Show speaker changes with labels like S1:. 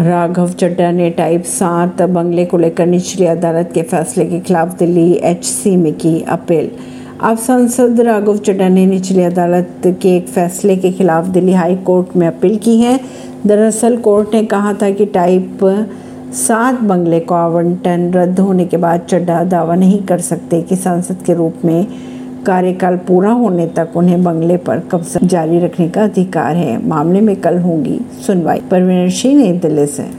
S1: राघव चड्डा ने टाइप सात, बंगले को लेकर निचली अदालत के फैसले के खिलाफ दिल्ली एचसी में की अपील। अब सांसद राघव चड्डा ने निचली अदालत के एक फैसले के खिलाफ दिल्ली हाई कोर्ट में अपील की है। दरअसल कोर्ट ने कहा था कि टाइप सात बंगले को आवंटन रद्द होने के बाद चड्डा दावा नहीं कर सकते कि सांसद के रूप में कार्यकाल पूरा होने तक उन्हें बंगले पर कब्जा जारी रखने का अधिकार है। मामले में कल होगी सुनवाई। परवीन सिंह नई दिल्ली से।